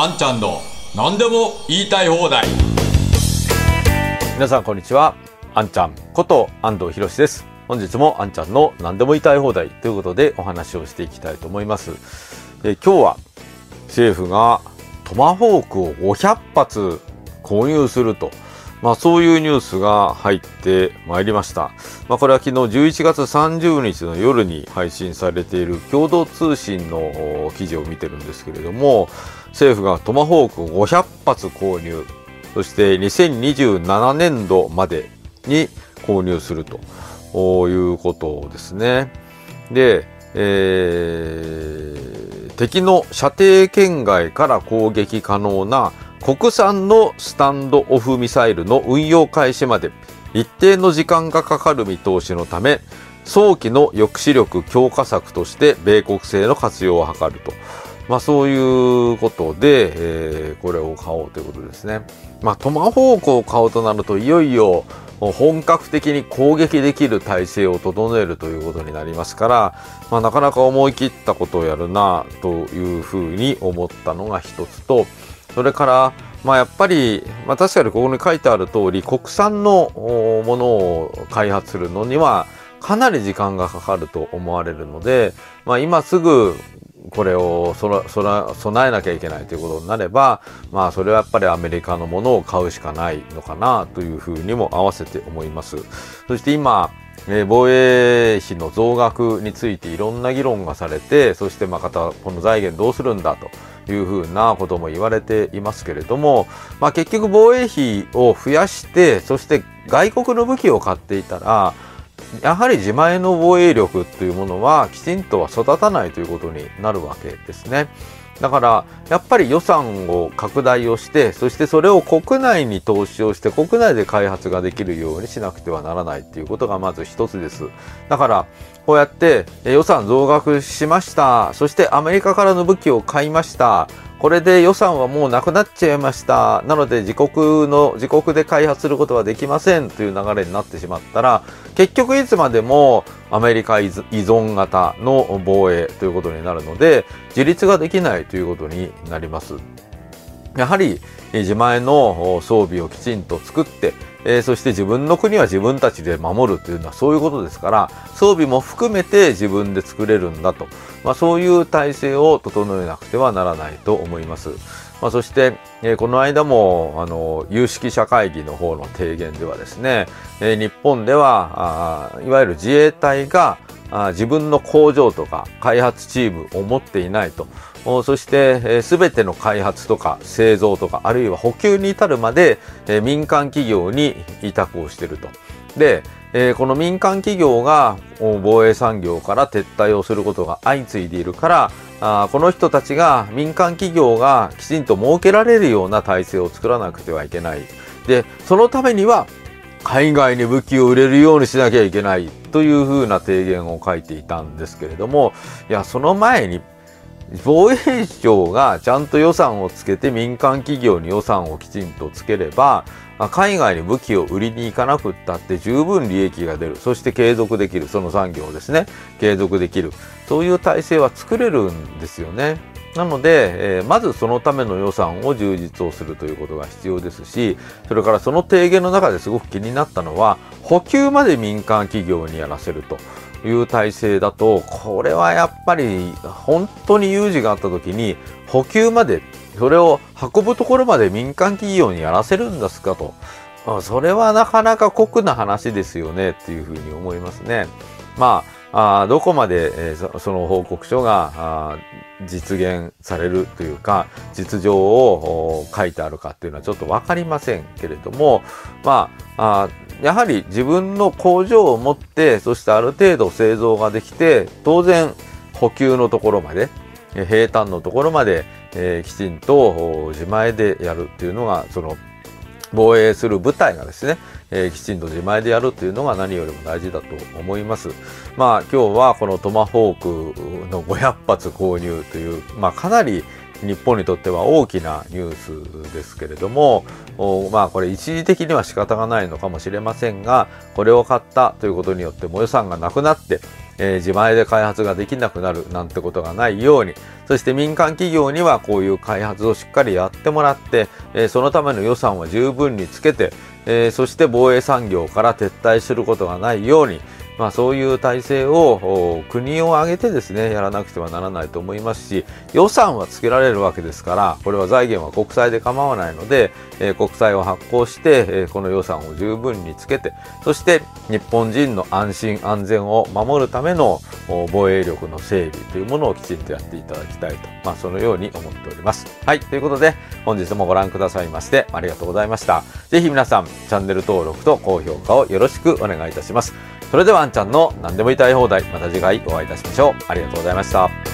あんちゃんの何でも言いたい放題。皆さんこんにちは。あんちゃんこと安藤博です。本日もあんちゃんの何でも言いたい放題ということでお話をしていきたいと思います。え今日は政府がトマホークを500発購入すると。まあそういうニュースが入ってまいりました。まあこれは昨日11月30日の夜に配信されている共同通信の記事を見てるんですけれども、政府がトマホーク500発購入、そして2027年度までに購入するということですね。で、えー、敵の射程圏外から攻撃可能な国産のスタンドオフミサイルの運用開始まで一定の時間がかかる見通しのため早期の抑止力強化策として米国製の活用を図ると。まあそういうことで、えー、これを買おうということですね。まあトマホークを買うとなるといよいよ本格的に攻撃できる体制を整えるということになりますから、まあ、なかなか思い切ったことをやるなというふうに思ったのが一つと、それから、まあ、やっぱり、まあ、確かにここに書いてある通り国産のものを開発するのにはかなり時間がかかると思われるので、まあ、今すぐこれを備えなきゃいけないということになれば、まあ、それはやっぱりアメリカのものを買うしかないのかなというふうにも合わせて思います。そして今、えー、防衛費の増額についていろんな議論がされて、そしてまあ、この財源どうするんだと。いうふうなことも言われていますけれども、まあ、結局防衛費を増やしてそして外国の武器を買っていたらやはり自前の防衛力というものはきちんとは育たないということになるわけですね。だからやっぱり予算を拡大をしてそしてそれを国内に投資をして国内で開発ができるようにしなくてはならないということがまず一つです。だからこうやって予算増額しました。そしてアメリカからの武器を買いました。これで予算はもうなくなっちゃいました。なので自国の、自国で開発することはできませんという流れになってしまったら、結局いつまでもアメリカ依存型の防衛ということになるので、自立ができないということになります。やはり自前の装備をきちんと作って、えー、そして自分の国は自分たちで守るというのはそういうことですから装備も含めて自分で作れるんだと、まあ、そういう体制を整えなくてはならないと思います。まあ、そして、えー、この間もあの有識者会議の方の提言ではですね、えー、日本ではあいわゆる自衛隊があ自分の工場とか開発チームを持っていないとそして、えー、全ての開発とか製造とかあるいは補給に至るまで、えー、民間企業に委託をしていると。で、えー、この民間企業が防衛産業から撤退をすることが相次いでいるからあこの人たちが民間企業がきちんと設けられるような体制を作らなくてはいけない。でそのためには海外に武器を売れるようにしなきゃいけないというふうな提言を書いていたんですけれどもいやその前に防衛省がちゃんと予算をつけて民間企業に予算をきちんとつければ海外に武器を売りに行かなくったって十分利益が出るそして継続できるその産業ですね継続できるそういう体制は作れるんですよね。なので、えー、まずそのための予算を充実をするということが必要ですし、それからその提言の中ですごく気になったのは、補給まで民間企業にやらせると。いう体制だとこれはやっぱり本当に有事があった時に補給までそれを運ぶところまで民間企業にやらせるんですかとそれはなかなか酷な話ですよねっていうふうに思いますね。まあ、あどこまで、えー、その報告書が実現されるというか実情を書いてあるかっていうのはちょっと分かりませんけれどもまああやはり自分の工場を持ってそしてある程度製造ができて当然補給のところまで平坦のところまで、えー、きちんと自前でやるっていうのがその防衛する部隊がですね、えー、きちんと自前でやるというのが何よりも大事だと思います。まあ今日はこのトマホークの500発購入という、まあかなり日本にとっては大きなニュースですけれども、まあこれ一時的には仕方がないのかもしれませんが、これを買ったということによっても予算がなくなって、えー、自前で開発ができなくなるなんてことがないように、そして民間企業にはこういう開発をしっかりやってもらって、えー、そのための予算は十分につけて、えー、そして防衛産業から撤退することがないように、まあ、そういう体制を国を挙げてですねやらなくてはならないと思いますし予算はつけられるわけですからこれは財源は国債で構わないので、えー、国債を発行して、えー、この予算を十分につけてそして日本人の安心安全を守るための防衛力の整備というものをきちんとやっていただきたいと、まあ、そのように思っております。はい、ということで本日もご覧くださいましてありがとうございました。ぜひ皆さんチャンネル登録と高評価をよろしくお願いいたします。それではあんちゃんの何でも言いたい放題また次回お会いいたしましょう。ありがとうございました。